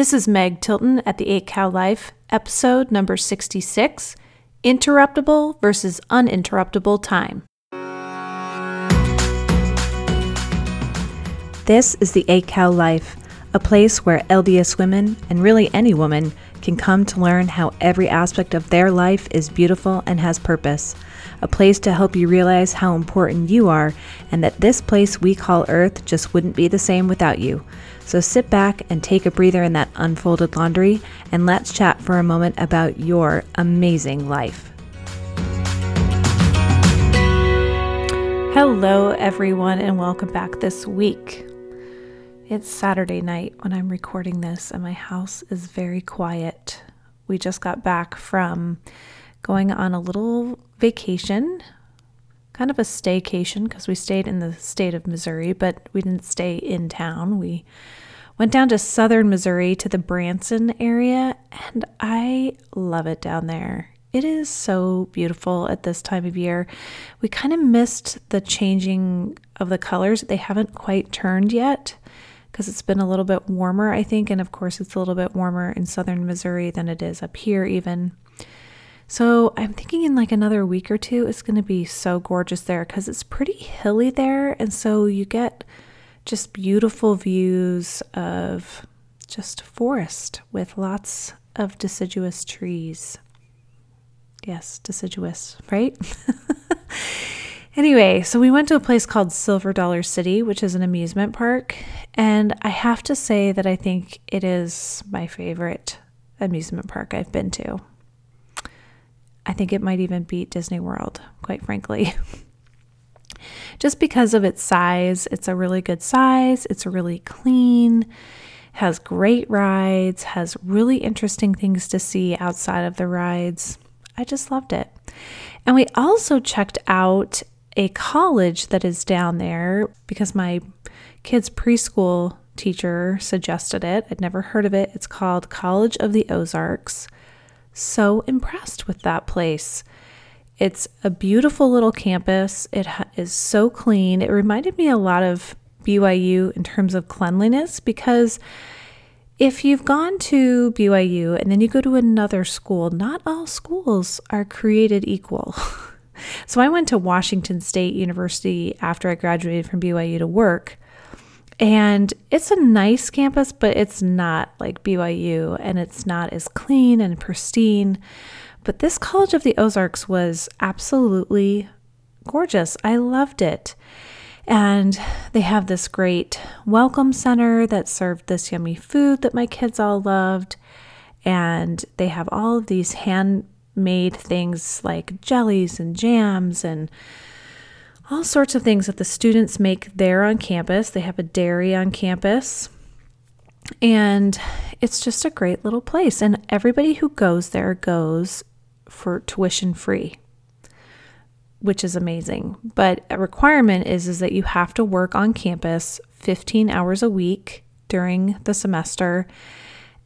This is Meg Tilton at the 8 Cow Life, episode number 66 Interruptible versus Uninterruptible Time. This is the 8 Cow Life, a place where LDS women, and really any woman, can come to learn how every aspect of their life is beautiful and has purpose. A place to help you realize how important you are and that this place we call Earth just wouldn't be the same without you. So sit back and take a breather in that unfolded laundry and let's chat for a moment about your amazing life. Hello, everyone, and welcome back this week. It's Saturday night when I'm recording this, and my house is very quiet. We just got back from going on a little vacation, kind of a staycation, because we stayed in the state of Missouri, but we didn't stay in town. We went down to southern Missouri to the Branson area, and I love it down there. It is so beautiful at this time of year. We kind of missed the changing of the colors. They haven't quite turned yet because it's been a little bit warmer, I think. And of course, it's a little bit warmer in southern Missouri than it is up here, even. So I'm thinking in like another week or two, it's going to be so gorgeous there because it's pretty hilly there. And so you get just beautiful views of just forest with lots of deciduous trees. Yes, deciduous, right? Anyway, so we went to a place called Silver Dollar City, which is an amusement park. And I have to say that I think it is my favorite amusement park I've been to. I think it might even beat Disney World, quite frankly. Just because of its size, it's a really good size, it's really clean, has great rides, has really interesting things to see outside of the rides. I just loved it. And we also checked out a college that is down there because my kid's preschool teacher suggested it. I'd never heard of it. It's called College of the Ozarks. So impressed with that place. It's a beautiful little campus. It is so clean. It reminded me a lot of BYU in terms of cleanliness because if you've gone to BYU and then you go to another school, not all schools are created equal. So I went to Washington State University after I graduated from BYU to work. And it's a nice campus, but it's not like BYU and it's not as clean and pristine. But this College of the Ozarks was absolutely gorgeous. I loved it. And they have this great welcome center that served this yummy food that my kids all loved. And they have all of these handmade things like jellies and jams and all sorts of things that the students make there on campus. They have a dairy on campus. And it's just a great little place. And everybody who goes there goes for tuition free, which is amazing. But a requirement is, is that you have to work on campus 15 hours a week during the semester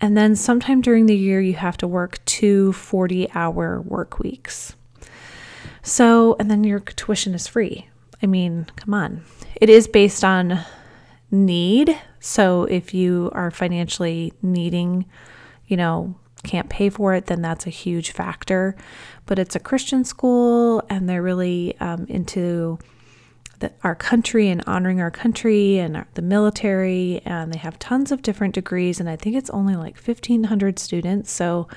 and then sometime during the year, you have to work two 40 hour work weeks. So, and then your tuition is free. I mean, come on. It is based on need. So if you are financially needing, you know, can't pay for it, then that's a huge factor. But it's a Christian school and they're really um, into the, our country and honoring our country and our, the military. And they have tons of different degrees. And I think it's only like 1,500 students. So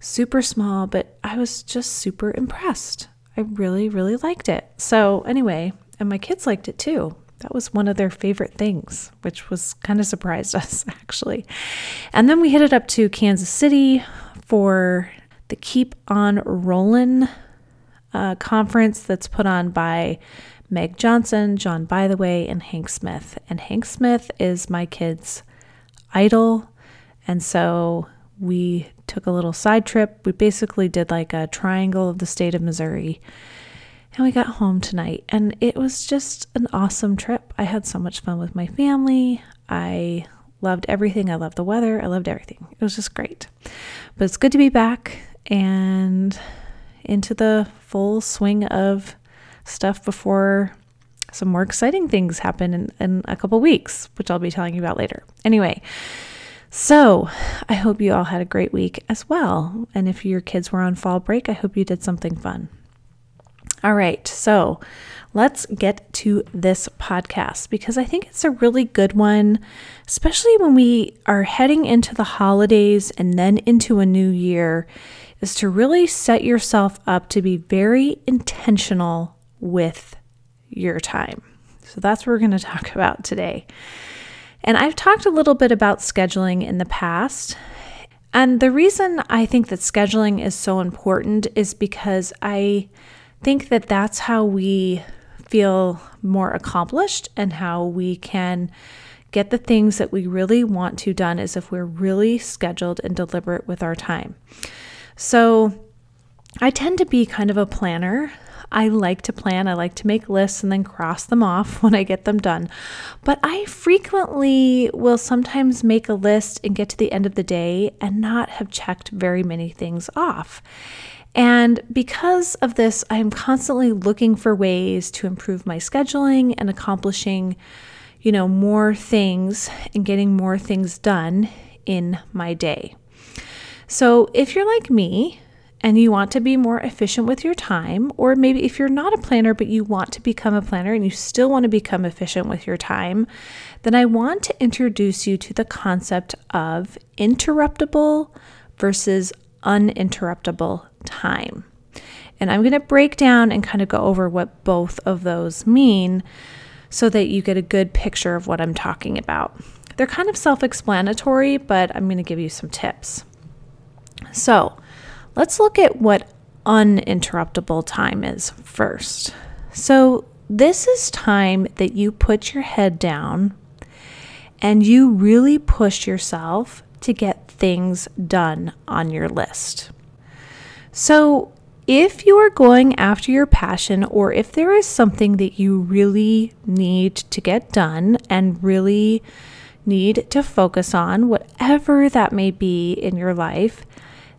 super small, but I was just super impressed. I really, really liked it. So, anyway, and my kids liked it too. That was one of their favorite things, which was kind of surprised us actually. And then we headed up to Kansas City for the Keep on Rollin' uh, conference that's put on by Meg Johnson, John Bytheway, and Hank Smith. And Hank Smith is my kid's idol. And so we took a little side trip. We basically did like a triangle of the state of Missouri. And we got home tonight. And it was just an awesome trip. I had so much fun with my family. I loved everything. I loved the weather. I loved everything. It was just great. But it's good to be back and into the full swing of stuff before some more exciting things happen in, in a couple weeks, which I'll be telling you about later. Anyway, So, I hope you all had a great week as well. And if your kids were on fall break, I hope you did something fun. All right, so let's get to this podcast because I think it's a really good one, especially when we are heading into the holidays and then into a new year, is to really set yourself up to be very intentional with your time. So that's what we're going to talk about today. And I've talked a little bit about scheduling in the past. And the reason I think that scheduling is so important is because I think that that's how we feel more accomplished and how we can get the things that we really want to done is if we're really scheduled and deliberate with our time. So I tend to be kind of a planner. I like to plan, I like to make lists and then cross them off when I get them done. But I frequently will sometimes make a list and get to the end of the day and not have checked very many things off. And because of this, I'm constantly looking for ways to improve my scheduling and accomplishing, you know, more things and getting more things done in my day. So, if you're like me, and you want to be more efficient with your time, or maybe if you're not a planner but you want to become a planner and you still want to become efficient with your time, then I want to introduce you to the concept of interruptible versus uninterruptible time. And I'm going to break down and kind of go over what both of those mean so that you get a good picture of what I'm talking about. They're kind of self explanatory, but I'm going to give you some tips. So, Let's look at what uninterruptible time is first. So, this is time that you put your head down and you really push yourself to get things done on your list. So, if you are going after your passion, or if there is something that you really need to get done and really need to focus on, whatever that may be in your life,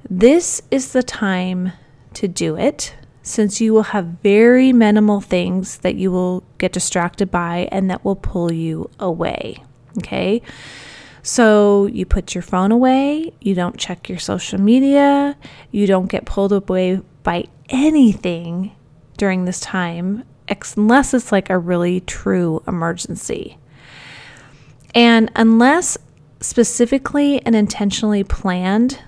this is the time to do it since you will have very minimal things that you will get distracted by and that will pull you away. Okay. So you put your phone away, you don't check your social media, you don't get pulled away by anything during this time, unless it's like a really true emergency. And unless specifically and intentionally planned,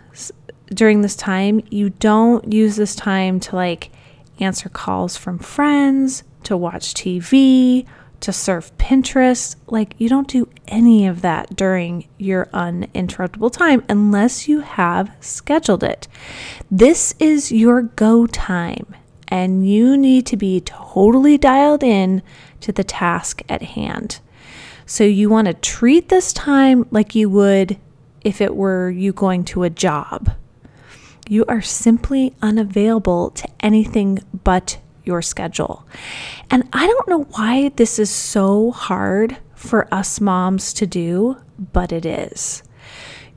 during this time, you don't use this time to like answer calls from friends, to watch TV, to surf Pinterest. Like, you don't do any of that during your uninterruptible time unless you have scheduled it. This is your go time, and you need to be totally dialed in to the task at hand. So, you want to treat this time like you would if it were you going to a job. You are simply unavailable to anything but your schedule. And I don't know why this is so hard for us moms to do, but it is.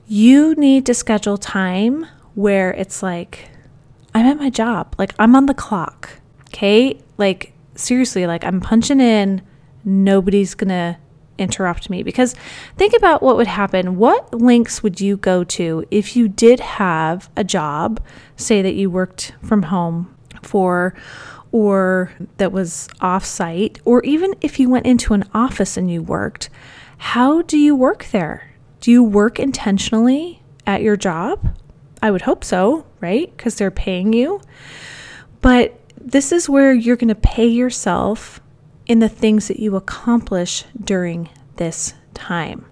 You need to schedule time where it's like, I'm at my job, like I'm on the clock, okay? Like, seriously, like I'm punching in, nobody's gonna interrupt me because think about what would happen. What links would you go to if you did have a job, say that you worked from home for or that was off-site or even if you went into an office and you worked, how do you work there? Do you work intentionally at your job? I would hope so, right? Cuz they're paying you. But this is where you're going to pay yourself in the things that you accomplish during this time.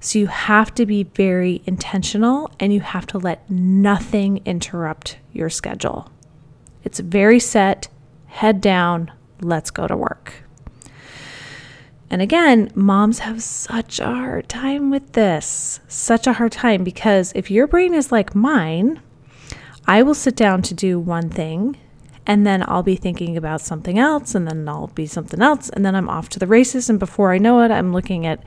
So you have to be very intentional and you have to let nothing interrupt your schedule. It's very set, head down, let's go to work. And again, moms have such a hard time with this, such a hard time because if your brain is like mine, I will sit down to do one thing and then I'll be thinking about something else and then I'll be something else and then I'm off to the races and before I know it I'm looking at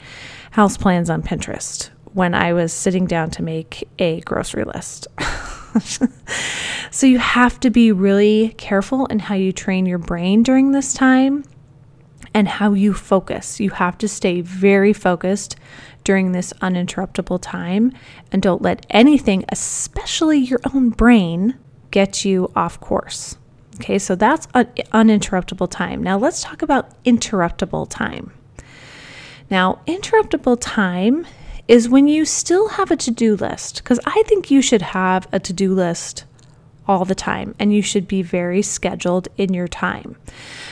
house plans on Pinterest when I was sitting down to make a grocery list. so you have to be really careful in how you train your brain during this time and how you focus. You have to stay very focused during this uninterruptible time and don't let anything, especially your own brain, get you off course. Okay, so that's un- uninterruptible time. Now let's talk about interruptible time. Now, interruptible time is when you still have a to do list, because I think you should have a to do list all the time and you should be very scheduled in your time.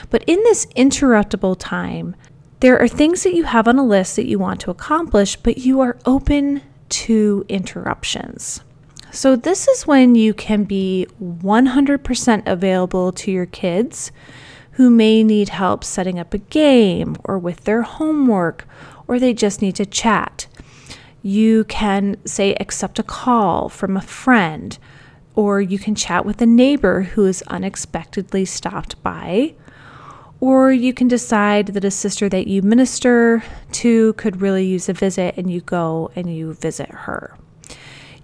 But in this interruptible time, there are things that you have on a list that you want to accomplish, but you are open to interruptions. So, this is when you can be 100% available to your kids who may need help setting up a game or with their homework, or they just need to chat. You can say, accept a call from a friend, or you can chat with a neighbor who is unexpectedly stopped by or you can decide that a sister that you minister to could really use a visit and you go and you visit her.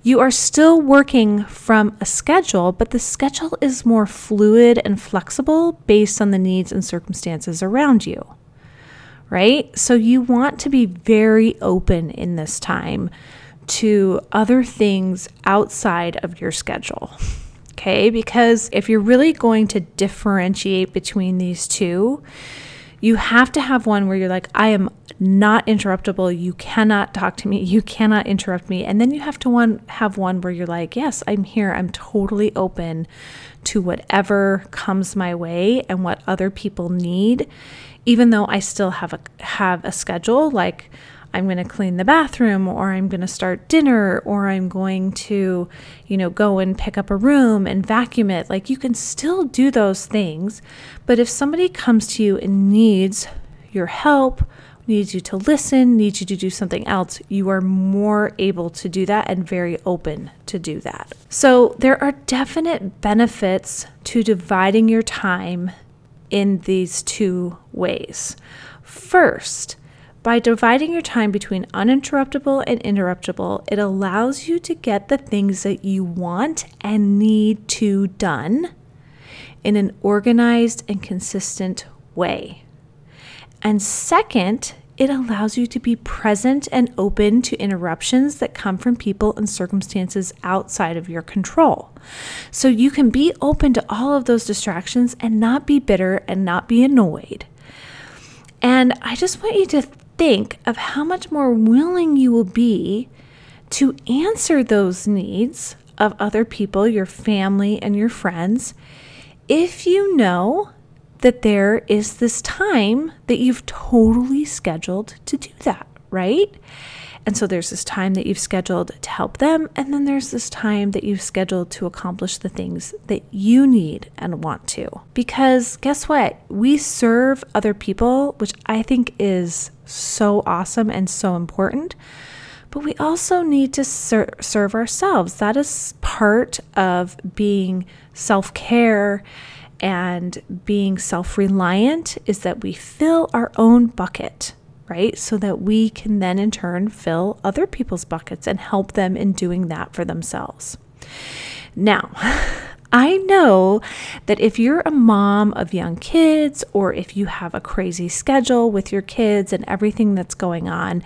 You are still working from a schedule, but the schedule is more fluid and flexible based on the needs and circumstances around you. Right? So you want to be very open in this time to other things outside of your schedule okay? Because if you're really going to differentiate between these two, you have to have one where you're like, I am not interruptible. You cannot talk to me. You cannot interrupt me. And then you have to one have one where you're like, yes, I'm here. I'm totally open to whatever comes my way and what other people need, even though I still have a have a schedule. Like I'm going to clean the bathroom or I'm going to start dinner or I'm going to, you know, go and pick up a room and vacuum it. Like you can still do those things. But if somebody comes to you and needs your help, needs you to listen, needs you to do something else, you are more able to do that and very open to do that. So there are definite benefits to dividing your time in these two ways. First, by dividing your time between uninterruptible and interruptible, it allows you to get the things that you want and need to done in an organized and consistent way. And second, it allows you to be present and open to interruptions that come from people and circumstances outside of your control. So you can be open to all of those distractions and not be bitter and not be annoyed. And I just want you to think of how much more willing you will be to answer those needs of other people, your family, and your friends, if you know that there is this time that you've totally scheduled to do that, right? And so there's this time that you've scheduled to help them, and then there's this time that you've scheduled to accomplish the things that you need and want to. Because guess what? We serve other people, which I think is so awesome and so important. But we also need to ser- serve ourselves. That is part of being self care and being self reliant, is that we fill our own bucket right? So that we can then in turn fill other people's buckets and help them in doing that for themselves. Now, I know that if you're a mom of young kids, or if you have a crazy schedule with your kids and everything that's going on,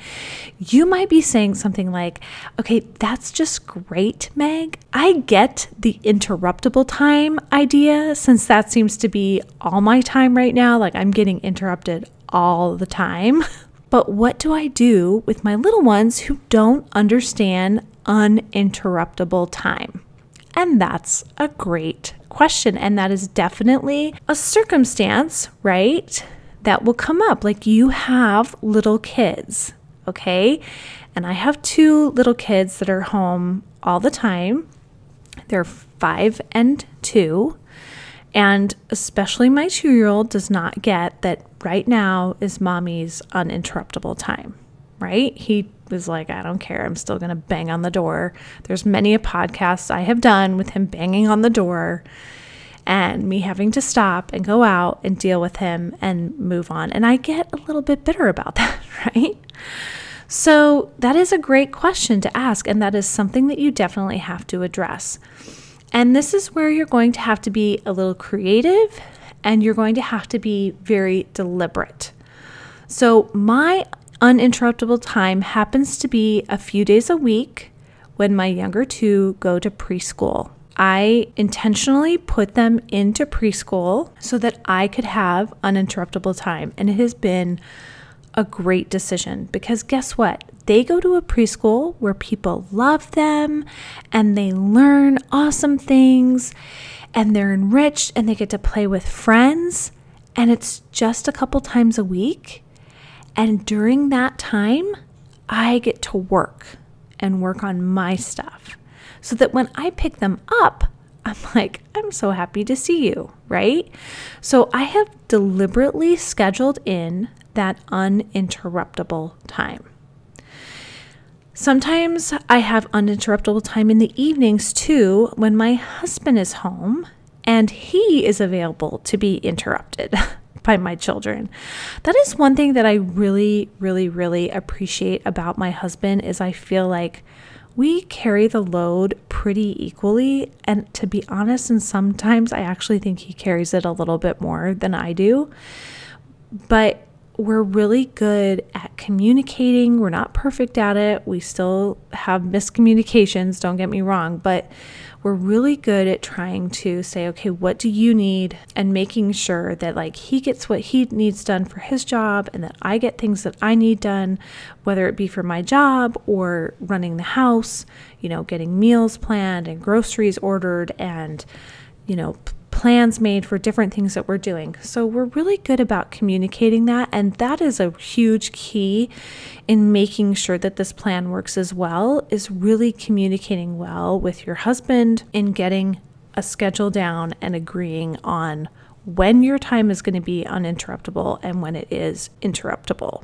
you might be saying something like, okay, that's just great, Meg. I get the interruptible time idea since that seems to be all my time right now. Like I'm getting interrupted all the time. But what do I do with my little ones who don't understand uninterruptible time? And that's a great question. And that is definitely a circumstance, right? That will come up. Like you have little kids, okay? And I have two little kids that are home all the time. They're five and two. And especially my two year old does not get that right now is mommy's uninterruptible time, right? He was like, I don't care. I'm still going to bang on the door. There's many a podcast I have done with him banging on the door and me having to stop and go out and deal with him and move on. And I get a little bit bitter about that, right? So that is a great question to ask. And that is something that you definitely have to address. And this is where you're going to have to be a little creative and you're going to have to be very deliberate. So, my uninterruptible time happens to be a few days a week when my younger two go to preschool. I intentionally put them into preschool so that I could have uninterruptible time. And it has been a great decision because guess what? They go to a preschool where people love them and they learn awesome things and they're enriched and they get to play with friends. And it's just a couple times a week. And during that time, I get to work and work on my stuff so that when I pick them up, I'm like, I'm so happy to see you, right? So I have deliberately scheduled in that uninterruptible time. Sometimes I have uninterruptible time in the evenings too when my husband is home and he is available to be interrupted by my children. That is one thing that I really really really appreciate about my husband is I feel like we carry the load pretty equally. And to be honest, and sometimes I actually think he carries it a little bit more than I do. But we're really good at communicating. We're not perfect at it. We still have miscommunications, don't get me wrong, but we're really good at trying to say, okay, what do you need? And making sure that like he gets what he needs done for his job and that I get things that I need done, whether it be for my job or running the house, you know, getting meals planned and groceries ordered and, you know, plans made for different things that we're doing. So we're really good about communicating that. And that is a huge key in making sure that this plan works as well, is really communicating well with your husband in getting a schedule down and agreeing on when your time is going to be uninterruptible and when it is interruptible.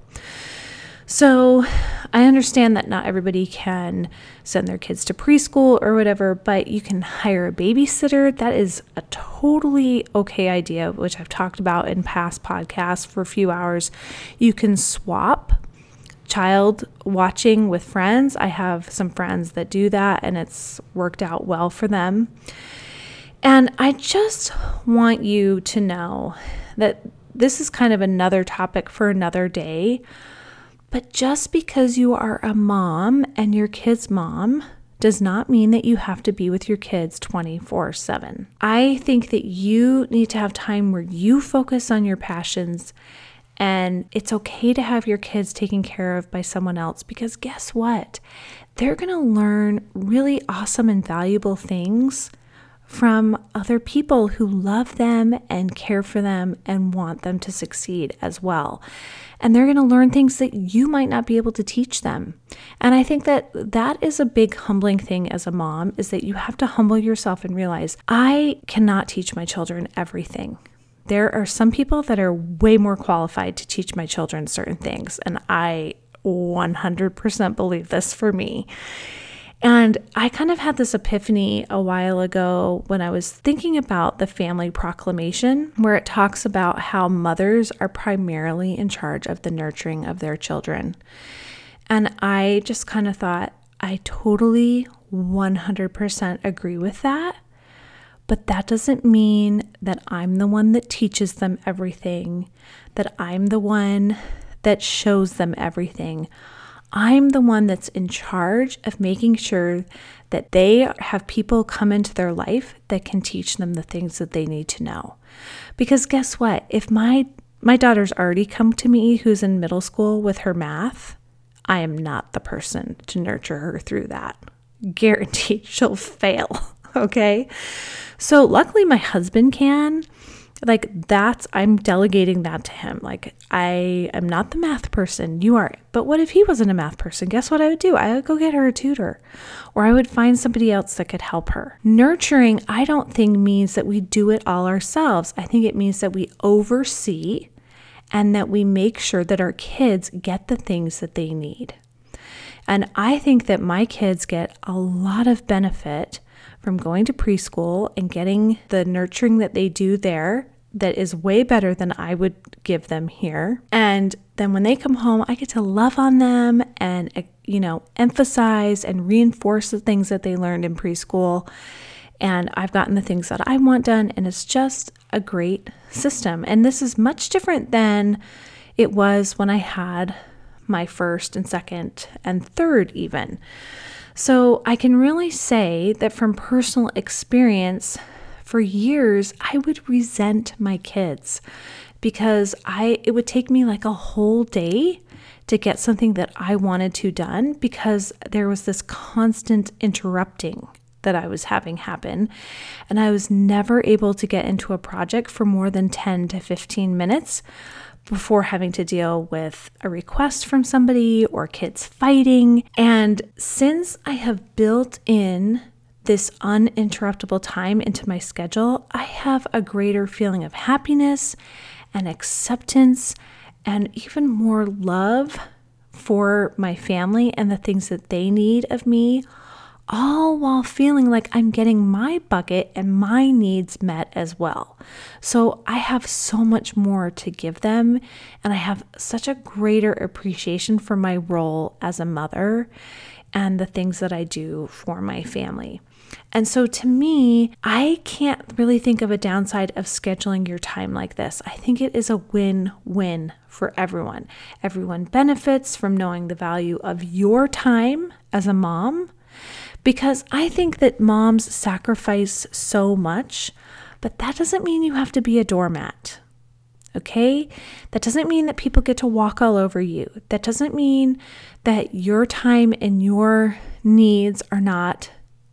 So I understand that not everybody can send their kids to preschool or whatever, but you can hire a babysitter. That is a totally okay idea, which I've talked about in past podcasts for a few hours. You can swap child watching with friends. I have some friends that do that and it's worked out well for them. And I just want you to know that this is kind of another topic for another day but just because you are a mom and your kid's mom does not mean that you have to be with your kids 24 7. I think that you need to have time where you focus on your passions. And it's okay to have your kids taken care of by someone else because guess what? They're going to learn really awesome and valuable things from other people who love them and care for them and want them to succeed as well. And they're going to learn things that you might not be able to teach them. And I think that that is a big humbling thing as a mom is that you have to humble yourself and realize I cannot teach my children everything. There are some people that are way more qualified to teach my children certain things, and I 100% believe this for me. And I kind of had this epiphany a while ago when I was thinking about the family proclamation, where it talks about how mothers are primarily in charge of the nurturing of their children. And I just kind of thought, I totally 100% agree with that. But that doesn't mean that I'm the one that teaches them everything, that I'm the one that shows them everything. I'm the one that's in charge of making sure that they have people come into their life that can teach them the things that they need to know. Because guess what? If my my daughter's already come to me who's in middle school with her math, I am not the person to nurture her through that. Guaranteed she'll fail. Okay? So luckily my husband can like that's i'm delegating that to him. Like i am not the math person. You are. But what if he wasn't a math person? Guess what i would do? I would go get her a tutor. Or i would find somebody else that could help her. Nurturing i don't think means that we do it all ourselves. I think it means that we oversee and that we make sure that our kids get the things that they need. And i think that my kids get a lot of benefit from going to preschool and getting the nurturing that they do there that is way better than I would give them here. And then when they come home, I get to love on them and, eh, you know, emphasize and reinforce the things that they learned in preschool. And I've gotten the things that I want done. And it's just a great system. And this is much different than it was when I had my first and second and third, even. So I can really say that from personal experience, for years, I would resent my kids because I it would take me like a whole day to get something that I wanted to done because there was this constant interrupting that I was having happen. And I was never able to get into a project for more than 10 to 15 minutes before having to deal with a request from somebody or kids fighting. And since I have built in this uninterruptible time into my schedule, I have a greater feeling of happiness and acceptance and even more love for my family and the things that they need of me all while feeling like I'm getting my bucket and my needs met as well. So I have so much more to give them, and I have such a greater appreciation for my role as a mother and the things that I do for my family. And so to me, I can't really think of a downside of scheduling your time like this. I think it is a win win for everyone. Everyone benefits from knowing the value of your time as a mom because I think that moms sacrifice so much, but that doesn't mean you have to be a doormat. Okay? That doesn't mean that people get to walk all over you. That doesn't mean that your time and your needs are not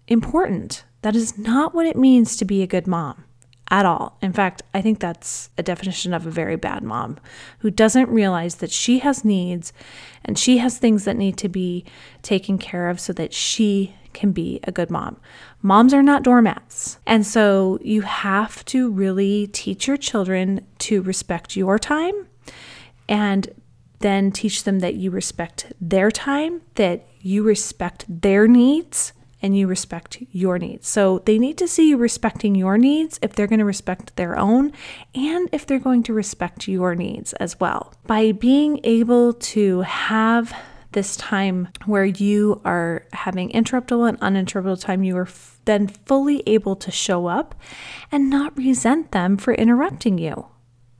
important. That is not what it means to be a good mom at all. In fact, I think that's a definition of a very bad mom who doesn't realize that she has needs and she has things that need to be taken care of so that she can be a good mom. Moms are not doormats. And so you have to really teach your children to respect your time and then teach them that you respect their time, that you respect their needs, and you respect your needs. So they need to see you respecting your needs if they're going to respect their own and if they're going to respect your needs as well. By being able to have this time where you are having interruptible and uninterruptible time, you are f- then fully able to show up and not resent them for interrupting you,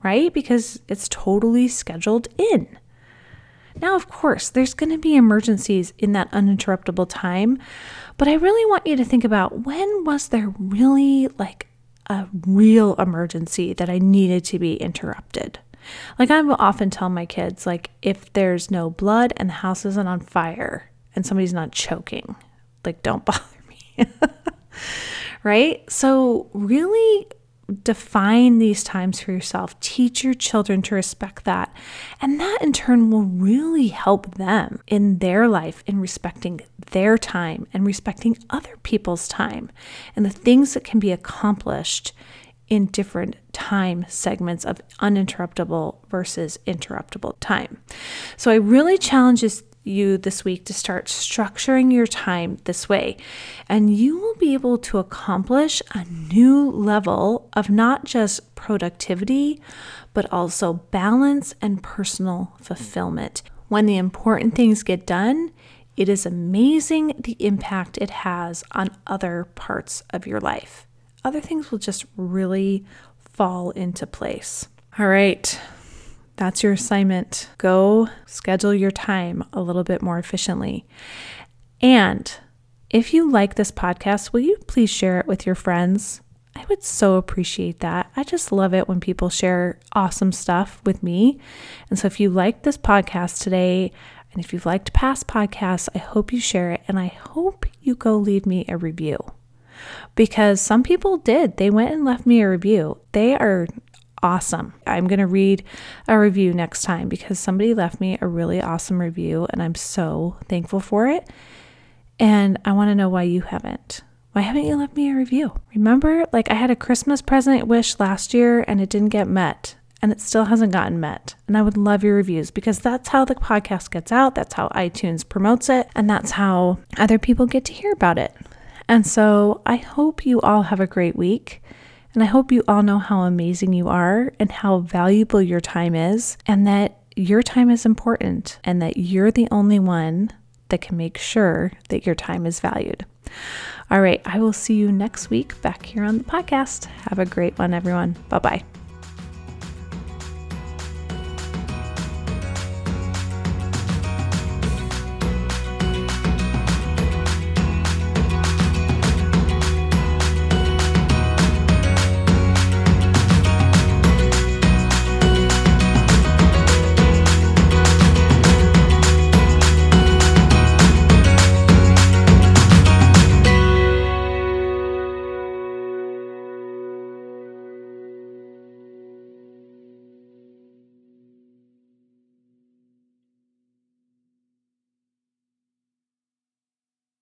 right? Because it's totally scheduled in. Now, of course, there's going to be emergencies in that uninterruptible time, but I really want you to think about when was there really like a real emergency that I needed to be interrupted? Like I will often tell my kids, like if there's no blood and the house isn't on fire and somebody's not choking, like don't bother me. right? So really define these times for yourself. Teach your children to respect that. And that in turn will really help them in their life in respecting their time and respecting other people's time and the things that can be accomplished in different time segments of uninterruptible versus interruptible time. So I really challenge you this week to start structuring your time this way, and you will be able to accomplish a new level of not just productivity, but also balance and personal fulfillment. When the important things get done, it is amazing the impact it has on other parts of your life other things will just really fall into place. All right, that's your assignment. Go schedule your time a little bit more efficiently. And if you like this podcast, will you please share it with your friends? I would so appreciate that. I just love it when people share awesome stuff with me. And so if you like this podcast today, and if you've liked past podcasts, I hope you share it and I hope you go leave me a review because some people did. They went and left me a review. They are awesome. I'm going to read a review next time because somebody left me a really awesome review and I'm so thankful for it. And I want to know why you haven't. Why haven't you left me a review? Remember, like I had a Christmas present wish last year and it didn't get met and it still hasn't gotten met. And I would love your reviews because that's how the podcast gets out. That's how iTunes promotes it. And that's how other people get to hear about it. And so I hope you all have a great week. And I hope you all know how amazing you are and how valuable your time is, and that your time is important, and that you're the only one that can make sure that your time is valued. All right, I will see you next week back here on the podcast. Have a great one, everyone. Bye bye.